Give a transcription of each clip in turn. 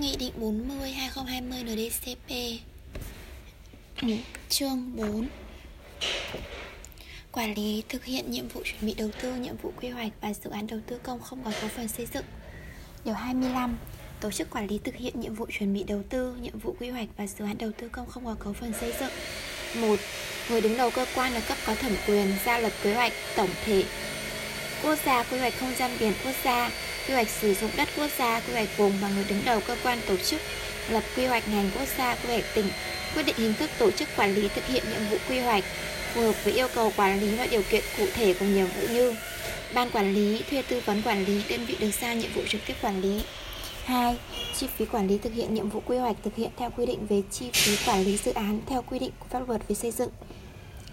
Nghị định 40 2020 NDCP Chương 4 Quản lý thực hiện nhiệm vụ chuẩn bị đầu tư, nhiệm vụ quy hoạch và dự án đầu tư công không có cấu phần xây dựng. Điều 25 Tổ chức quản lý thực hiện nhiệm vụ chuẩn bị đầu tư, nhiệm vụ quy hoạch và dự án đầu tư công không có cấu phần xây dựng. 1. Người đứng đầu cơ quan là cấp có thẩm quyền ra lập kế hoạch tổng thể. Quốc gia, quy hoạch không gian biển quốc gia, quy hoạch sử dụng đất quốc gia, quy hoạch vùng và người đứng đầu cơ quan tổ chức lập quy hoạch ngành quốc gia, quy hoạch tỉnh, quyết định hình thức tổ chức quản lý thực hiện nhiệm vụ quy hoạch phù hợp với yêu cầu quản lý và điều kiện cụ thể của nhiệm vụ như ban quản lý thuê tư vấn quản lý đơn vị được giao nhiệm vụ trực tiếp quản lý 2. Chi phí quản lý thực hiện nhiệm vụ quy hoạch thực hiện theo quy định về chi phí quản lý dự án theo quy định của pháp luật về xây dựng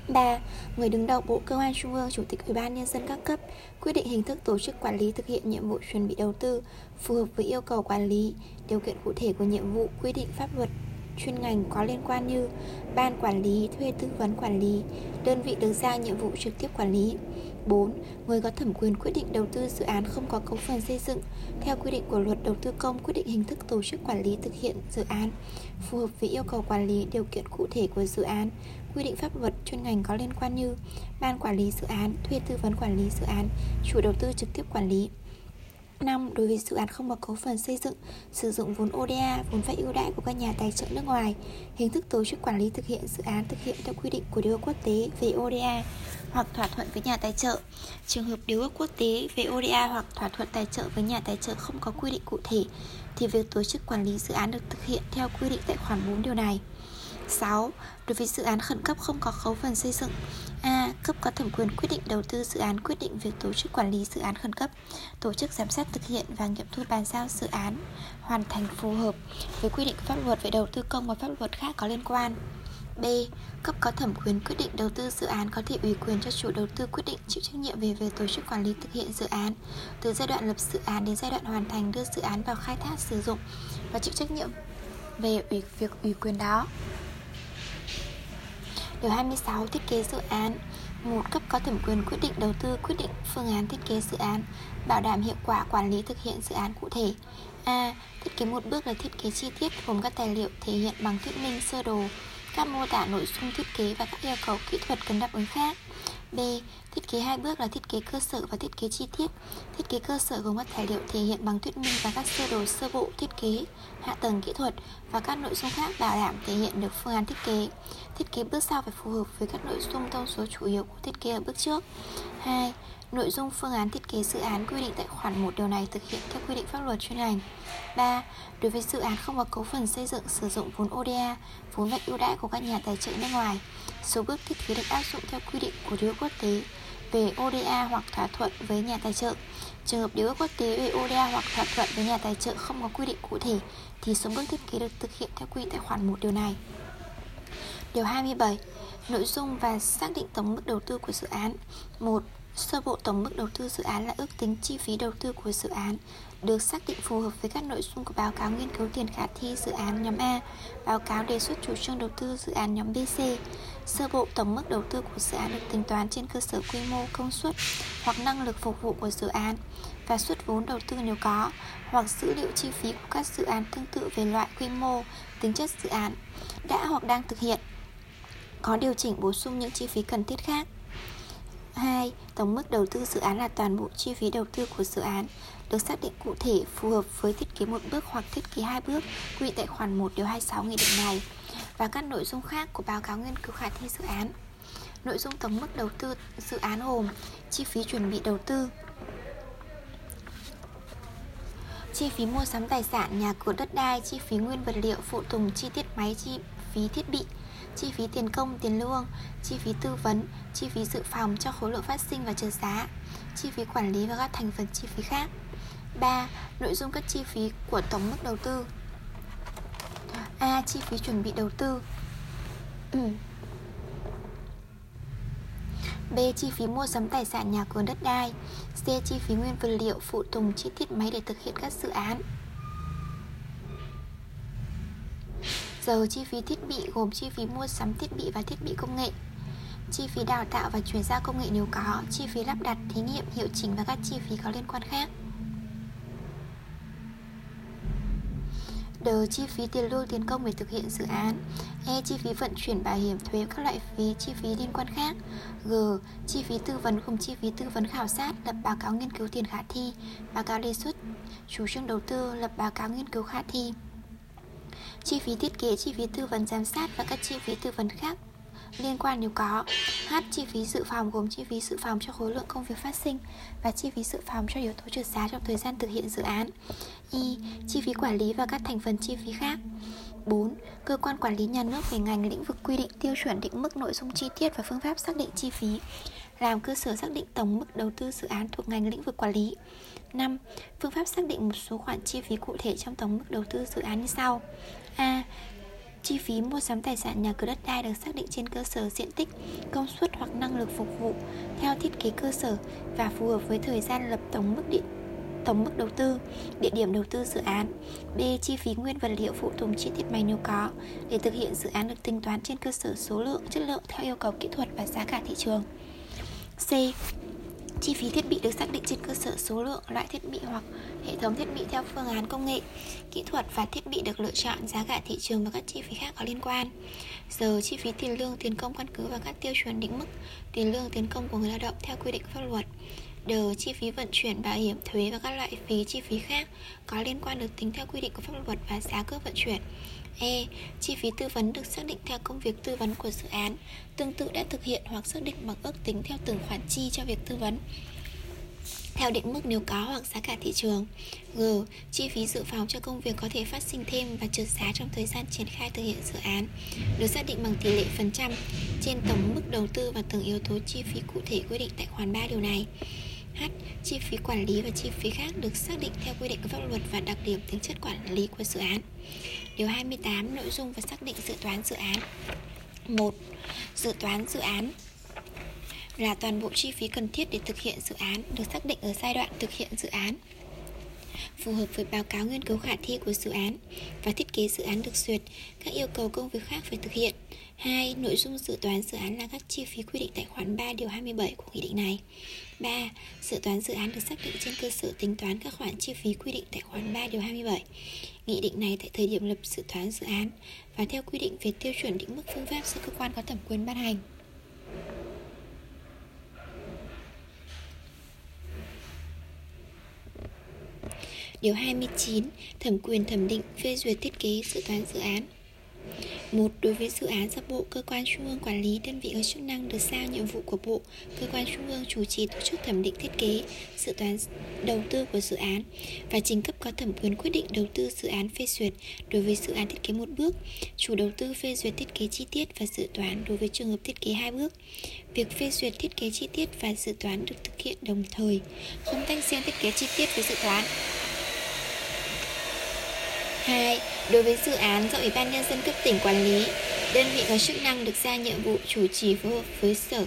3. Người đứng đầu Bộ Cơ quan Trung ương, Chủ tịch Ủy ban Nhân dân các cấp quyết định hình thức tổ chức quản lý thực hiện nhiệm vụ chuẩn bị đầu tư phù hợp với yêu cầu quản lý, điều kiện cụ thể của nhiệm vụ, quy định pháp luật chuyên ngành có liên quan như ban quản lý, thuê tư vấn quản lý, đơn vị được giao nhiệm vụ trực tiếp quản lý. 4. Người có thẩm quyền quyết định đầu tư dự án không có cấu phần xây dựng theo quy định của luật đầu tư công quyết định hình thức tổ chức quản lý thực hiện dự án phù hợp với yêu cầu quản lý điều kiện cụ thể của dự án quy định pháp luật chuyên ngành có liên quan như ban quản lý dự án thuê tư vấn quản lý dự án chủ đầu tư trực tiếp quản lý 5. Đối với dự án không có cấu phần xây dựng, sử dụng vốn ODA, vốn vay ưu đãi của các nhà tài trợ nước ngoài, hình thức tổ chức quản lý thực hiện dự án thực hiện theo quy định của điều ước quốc tế về ODA hoặc thỏa thuận với nhà tài trợ. Trường hợp điều ước quốc tế về ODA hoặc thỏa thuận tài trợ với nhà tài trợ không có quy định cụ thể thì việc tổ chức quản lý dự án được thực hiện theo quy định tại khoản 4 điều này. 6. Đối với dự án khẩn cấp không có khấu phần xây dựng A. Cấp có thẩm quyền quyết định đầu tư dự án quyết định việc tổ chức quản lý dự án khẩn cấp Tổ chức giám sát thực hiện và nghiệm thu bàn giao dự án Hoàn thành phù hợp với quy định pháp luật về đầu tư công và pháp luật khác có liên quan B. Cấp có thẩm quyền quyết định đầu tư dự án có thể ủy quyền cho chủ đầu tư quyết định chịu trách nhiệm về việc tổ chức quản lý thực hiện dự án từ giai đoạn lập dự án đến giai đoạn hoàn thành đưa dự án vào khai thác sử dụng và chịu trách nhiệm về ủy, việc ủy quyền đó. Điều 26 thiết kế dự án. Một, cấp có thẩm quyền quyết định đầu tư, quyết định phương án thiết kế dự án, bảo đảm hiệu quả quản lý thực hiện dự án cụ thể. A, thiết kế một bước là thiết kế chi tiết, gồm các tài liệu thể hiện bằng thuyết minh sơ đồ, các mô tả nội dung thiết kế và các yêu cầu kỹ thuật cần đáp ứng khác. B. Thiết kế hai bước là thiết kế cơ sở và thiết kế chi tiết. Thiết kế cơ sở gồm các tài liệu thể hiện bằng thuyết minh và các sơ đồ sơ bộ thiết kế, hạ tầng kỹ thuật và các nội dung khác bảo đảm thể hiện được phương án thiết kế. Thiết kế bước sau phải phù hợp với các nội dung thông số chủ yếu của thiết kế ở bước trước. 2. Nội dung phương án thiết kế dự án quy định tại khoản 1 điều này thực hiện theo quy định pháp luật chuyên ngành. 3. Đối với dự án không có cấu phần xây dựng sử dụng vốn ODA, vốn vay ưu đãi của các nhà tài trợ nước ngoài, số bước thiết kế được áp dụng theo quy định của điều ước quốc tế về ODA hoặc thỏa thuận với nhà tài trợ. Trường hợp điều ước quốc tế về ODA hoặc thỏa thuận với nhà tài trợ không có quy định cụ thể, thì số bước thiết kế được thực hiện theo quy định tại khoản 1 điều này. Điều 27. Nội dung và xác định tổng mức đầu tư của dự án 1. Sơ bộ tổng mức đầu tư dự án là ước tính chi phí đầu tư của dự án được xác định phù hợp với các nội dung của báo cáo nghiên cứu tiền khả thi dự án nhóm A, báo cáo đề xuất chủ trương đầu tư dự án nhóm BC. Sơ bộ tổng mức đầu tư của dự án được tính toán trên cơ sở quy mô, công suất hoặc năng lực phục vụ của dự án và suất vốn đầu tư nếu có, hoặc dữ liệu chi phí của các dự án tương tự về loại quy mô, tính chất dự án đã hoặc đang thực hiện. Có điều chỉnh bổ sung những chi phí cần thiết khác. 2. Tổng mức đầu tư dự án là toàn bộ chi phí đầu tư của dự án được xác định cụ thể phù hợp với thiết kế một bước hoặc thiết kế hai bước quy tại khoản 1 điều 26 nghị định này và các nội dung khác của báo cáo nghiên cứu khả thi dự án. Nội dung tổng mức đầu tư dự án gồm chi phí chuẩn bị đầu tư, chi phí mua sắm tài sản, nhà cửa đất đai, chi phí nguyên vật liệu, phụ tùng, chi tiết máy, chi phí thiết bị, chi phí tiền công, tiền lương, chi phí tư vấn, chi phí dự phòng cho khối lượng phát sinh và trượt giá, chi phí quản lý và các thành phần chi phí khác. 3. Nội dung các chi phí của tổng mức đầu tư A. Chi phí chuẩn bị đầu tư ừ. B. Chi phí mua sắm tài sản nhà cửa đất đai C. Chi phí nguyên vật liệu, phụ tùng, chi tiết máy để thực hiện các dự án Giờ chi phí thiết bị gồm chi phí mua sắm thiết bị và thiết bị công nghệ Chi phí đào tạo và chuyển giao công nghệ nếu có Chi phí lắp đặt, thí nghiệm, hiệu chỉnh và các chi phí có liên quan khác D. Chi phí tiền lương tiền công để thực hiện dự án E. Chi phí vận chuyển bảo hiểm thuế các loại phí, chi phí liên quan khác, G. Chi phí tư vấn cùng chi phí tư vấn khảo sát, lập báo cáo nghiên cứu tiền khả thi, báo cáo đề xuất chủ trương đầu tư, lập báo cáo nghiên cứu khả thi chi phí thiết kế, chi phí tư vấn giám sát và các chi phí tư vấn khác liên quan nếu có H. Chi phí dự phòng gồm chi phí dự phòng cho khối lượng công việc phát sinh và chi phí dự phòng cho yếu tố trượt giá trong thời gian thực hiện dự án i, Chi phí quản lý và các thành phần chi phí khác 4. Cơ quan quản lý nhà nước về ngành lĩnh vực quy định tiêu chuẩn định mức nội dung chi tiết và phương pháp xác định chi phí làm cơ sở xác định tổng mức đầu tư dự án thuộc ngành lĩnh vực quản lý 5. Phương pháp xác định một số khoản chi phí cụ thể trong tổng mức đầu tư dự án như sau A. Chi phí mua sắm tài sản nhà cửa đất đai được xác định trên cơ sở diện tích, công suất hoặc năng lực phục vụ theo thiết kế cơ sở và phù hợp với thời gian lập tổng mức định tổng mức đầu tư, địa điểm đầu tư dự án. B. Chi phí nguyên vật liệu phụ tùng chi tiết máy nếu có để thực hiện dự án được tính toán trên cơ sở số lượng, chất lượng theo yêu cầu kỹ thuật và giá cả thị trường. C. Chi phí thiết bị được xác định trên cơ sở số lượng, loại thiết bị hoặc hệ thống thiết bị theo phương án công nghệ, kỹ thuật và thiết bị được lựa chọn, giá cả thị trường và các chi phí khác có liên quan. Giờ chi phí tiền lương, tiền công căn cứ vào các tiêu chuẩn định mức tiền lương, tiền công của người lao động theo quy định pháp luật đờ Chi phí vận chuyển, bảo hiểm, thuế và các loại phí chi phí khác có liên quan được tính theo quy định của pháp luật và giá cước vận chuyển. E. Chi phí tư vấn được xác định theo công việc tư vấn của dự án, tương tự đã thực hiện hoặc xác định bằng ước tính theo từng khoản chi cho việc tư vấn theo định mức nếu có hoặc giá cả thị trường. G. Chi phí dự phòng cho công việc có thể phát sinh thêm và trượt giá trong thời gian triển khai thực hiện dự án được xác định bằng tỷ lệ phần trăm trên tổng mức đầu tư và từng yếu tố chi phí cụ thể quy định tại khoản 3 điều này. H. Chi phí quản lý và chi phí khác được xác định theo quy định của pháp luật và đặc điểm tính chất quản lý của dự án. Điều 28. Nội dung và xác định dự toán dự án 1. Dự toán dự án là toàn bộ chi phí cần thiết để thực hiện dự án được xác định ở giai đoạn thực hiện dự án phù hợp với báo cáo nghiên cứu khả thi của dự án và thiết kế dự án được duyệt, các yêu cầu công việc khác phải thực hiện. 2. Nội dung dự toán dự án là các chi phí quy định tại khoản 3 điều 27 của nghị định này. 3. Dự toán dự án được xác định trên cơ sở tính toán các khoản chi phí quy định tại khoản 3 điều 27. Nghị định này tại thời điểm lập dự toán dự án và theo quy định về tiêu chuẩn định mức phương pháp do cơ quan có thẩm quyền ban hành. Điều 29. Thẩm quyền thẩm định phê duyệt thiết kế dự toán dự án một Đối với dự án do Bộ, cơ quan trung ương quản lý, đơn vị có chức năng được giao nhiệm vụ của Bộ, cơ quan trung ương chủ trì tổ chức thẩm định thiết kế, dự toán đầu tư của dự án và trình cấp có thẩm quyền quyết định đầu tư dự án phê duyệt đối với dự án thiết kế một bước, chủ đầu tư phê duyệt thiết kế chi tiết và dự toán đối với trường hợp thiết kế hai bước. Việc phê duyệt thiết kế chi tiết và dự toán được thực hiện đồng thời, không tách riêng thiết kế chi tiết với dự toán. 2. Đối với dự án do Ủy ban Nhân dân cấp tỉnh quản lý, đơn vị có chức năng được giao nhiệm vụ chủ trì phối hợp với sở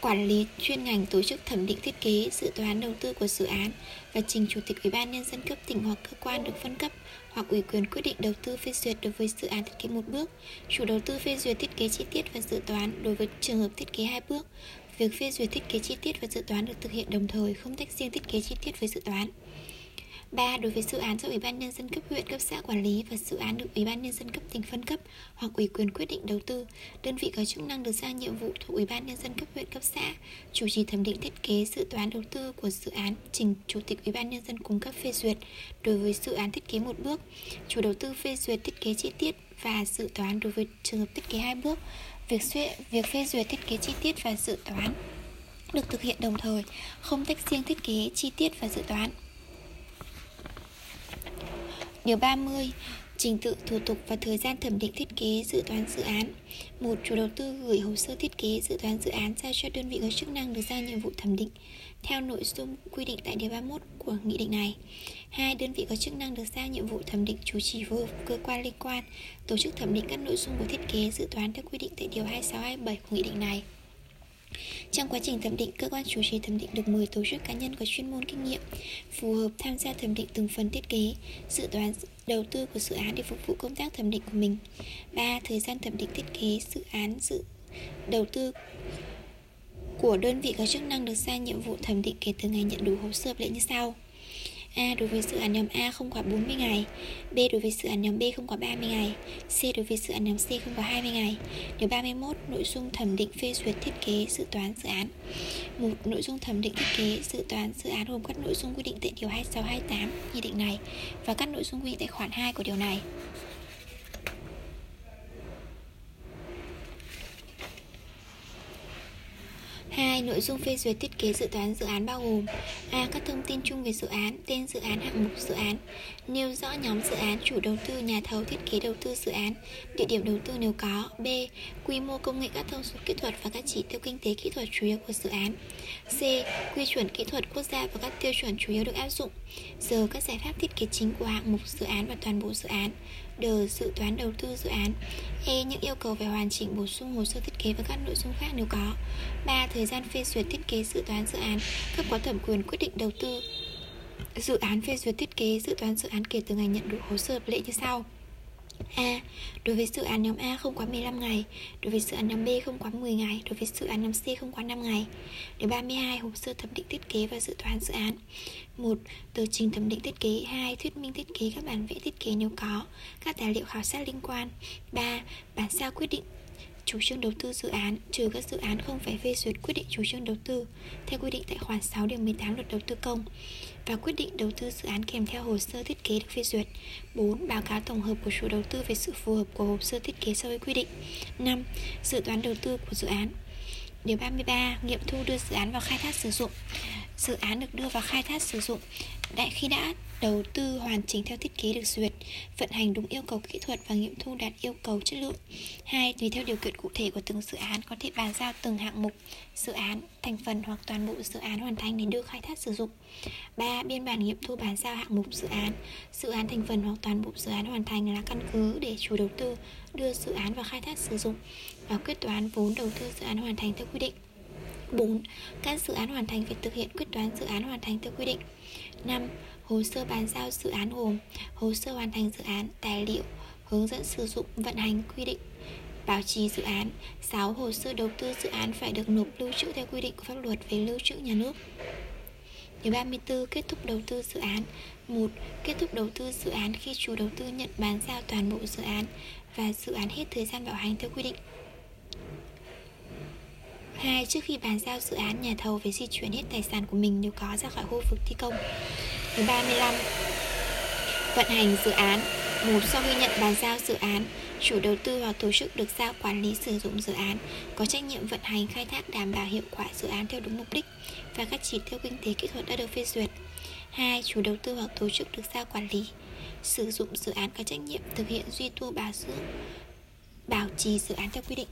quản lý chuyên ngành tổ chức thẩm định thiết kế dự toán đầu tư của dự án và trình chủ tịch ủy ban nhân dân cấp tỉnh hoặc cơ quan được phân cấp hoặc ủy quyền quyết định đầu tư phê duyệt đối với dự án thiết kế một bước. Chủ đầu tư phê duyệt thiết kế chi tiết và dự toán đối với trường hợp thiết kế hai bước. Việc phê duyệt thiết kế chi tiết và dự toán được thực hiện đồng thời không tách riêng thiết kế chi tiết với dự toán. 3. Đối với dự án do Ủy ban Nhân dân cấp huyện, cấp xã quản lý và dự án được Ủy ban Nhân dân cấp tỉnh phân cấp hoặc ủy quyền quyết định đầu tư, đơn vị có chức năng được giao nhiệm vụ thuộc Ủy ban Nhân dân cấp huyện, cấp xã, chủ trì thẩm định thiết kế dự toán đầu tư của dự án trình Chủ tịch Ủy ban Nhân dân cung cấp phê duyệt đối với dự án thiết kế một bước, chủ đầu tư phê duyệt thiết kế chi tiết và dự toán đối với trường hợp thiết kế hai bước. Việc, duyệt, việc phê duyệt thiết kế chi tiết và dự toán được thực hiện đồng thời, không tách riêng thiết kế chi tiết và dự toán. Điều 30 Trình tự thủ tục và thời gian thẩm định thiết kế dự toán dự án một, Chủ đầu tư gửi hồ sơ thiết kế dự toán dự án ra cho đơn vị có chức năng được giao nhiệm vụ thẩm định, theo nội dung quy định tại điều 31 của nghị định này. hai, Đơn vị có chức năng được giao nhiệm vụ thẩm định chủ trì phối cơ quan liên quan tổ chức thẩm định các nội dung của thiết kế dự toán theo quy định tại điều 2627 của nghị định này. Trong quá trình thẩm định, cơ quan chủ trì thẩm định được mời tổ chức cá nhân có chuyên môn kinh nghiệm phù hợp tham gia thẩm định từng phần thiết kế, dự toán đầu tư của dự án để phục vụ công tác thẩm định của mình. 3. Thời gian thẩm định thiết kế dự án dự đầu tư của đơn vị có chức năng được giao nhiệm vụ thẩm định kể từ ngày nhận đủ hồ sơ lệ như sau. A. Đối với dự án nhóm A không quá 40 ngày, B. Đối với dự án nhóm B không quá 30 ngày, C. Đối với dự án nhóm C không quá 20 ngày Điều 31. Nội dung thẩm định phê duyệt thiết kế dự toán dự án một, Nội dung thẩm định thiết kế dự toán dự án gồm các nội dung quy định tại Điều 2628 Nghị định này và các nội dung quy định tại khoản 2 của điều này 2. Nội dung phê duyệt thiết kế dự toán dự án bao gồm A. Các thông tin chung về dự án, tên dự án, hạng mục dự án Nêu rõ nhóm dự án, chủ đầu tư, nhà thầu thiết kế đầu tư dự án Địa điểm đầu tư nếu có B. Quy mô công nghệ các thông số kỹ thuật và các chỉ tiêu kinh tế kỹ thuật chủ yếu của dự án C. Quy chuẩn kỹ thuật quốc gia và các tiêu chuẩn chủ yếu được áp dụng D. Các giải pháp thiết kế chính của hạng mục dự án và toàn bộ dự án D. Dự toán đầu tư dự án E. Những yêu cầu về hoàn chỉnh bổ sung hồ sơ thiết kế và các nội dung khác nếu có 3. Thời gian phê duyệt thiết kế dự toán dự án Cấp có thẩm quyền quyết định đầu tư Dự án phê duyệt thiết kế dự toán dự án kể từ ngày nhận đủ hồ sơ lệ như sau A. Đối với dự án nhóm A không quá 15 ngày, Đối với dự án nhóm B không quá 10 ngày, Đối với dự án nhóm C không quá 5 ngày Điều 32. Hồ sơ thẩm định thiết kế và dự toán dự án 1. Tờ trình thẩm định thiết kế 2. Thuyết minh thiết kế các bản vẽ thiết kế nếu có, Các tài liệu khảo sát liên quan 3. Bản sao quyết định chủ trương đầu tư dự án, trừ các dự án không phải phê duyệt quyết định chủ trương đầu tư theo quy định tại khoản 6 điều 18 luật đầu tư công và quyết định đầu tư dự án kèm theo hồ sơ thiết kế được phê duyệt 4. Báo cáo tổng hợp của chủ đầu tư về sự phù hợp của hồ sơ thiết kế so với quy định 5. Dự toán đầu tư của dự án Điều 33. Nghiệm thu đưa dự án vào khai thác sử dụng Dự án được đưa vào khai thác sử dụng Đại khi đã đầu tư hoàn chỉnh theo thiết kế được duyệt, vận hành đúng yêu cầu kỹ thuật và nghiệm thu đạt yêu cầu chất lượng. 2. Tùy theo điều kiện cụ thể của từng dự án có thể bàn giao từng hạng mục dự án, thành phần hoặc toàn bộ dự án hoàn thành để đưa khai thác sử dụng. 3. Biên bản nghiệm thu bàn giao hạng mục dự án, dự án thành phần hoặc toàn bộ dự án hoàn thành là căn cứ để chủ đầu tư đưa dự án vào khai thác sử dụng và quyết toán vốn đầu tư dự án hoàn thành theo quy định. 4. Các dự án hoàn thành phải thực hiện quyết toán dự án hoàn thành theo quy định 5. Hồ sơ bàn giao dự án gồm Hồ sơ hoàn thành dự án, tài liệu, hướng dẫn sử dụng, vận hành, quy định Bảo trì dự án 6. Hồ sơ đầu tư dự án phải được nộp lưu trữ theo quy định của pháp luật về lưu trữ nhà nước Điều 34. Kết thúc đầu tư dự án 1. Kết thúc đầu tư dự án khi chủ đầu tư nhận bàn giao toàn bộ dự án và dự án hết thời gian bảo hành theo quy định 2. Trước khi bàn giao dự án, nhà thầu phải di chuyển hết tài sản của mình nếu có ra khỏi khu vực thi công. Thứ 35. Vận hành dự án một Sau khi nhận bàn giao dự án, chủ đầu tư hoặc tổ chức được giao quản lý sử dụng dự án có trách nhiệm vận hành khai thác đảm bảo hiệu quả dự án theo đúng mục đích và các chỉ tiêu kinh tế kỹ thuật đã được phê duyệt. 2. Chủ đầu tư hoặc tổ chức được giao quản lý sử dụng dự án có trách nhiệm thực hiện duy tu bảo dưỡng bảo trì dự án theo quy định.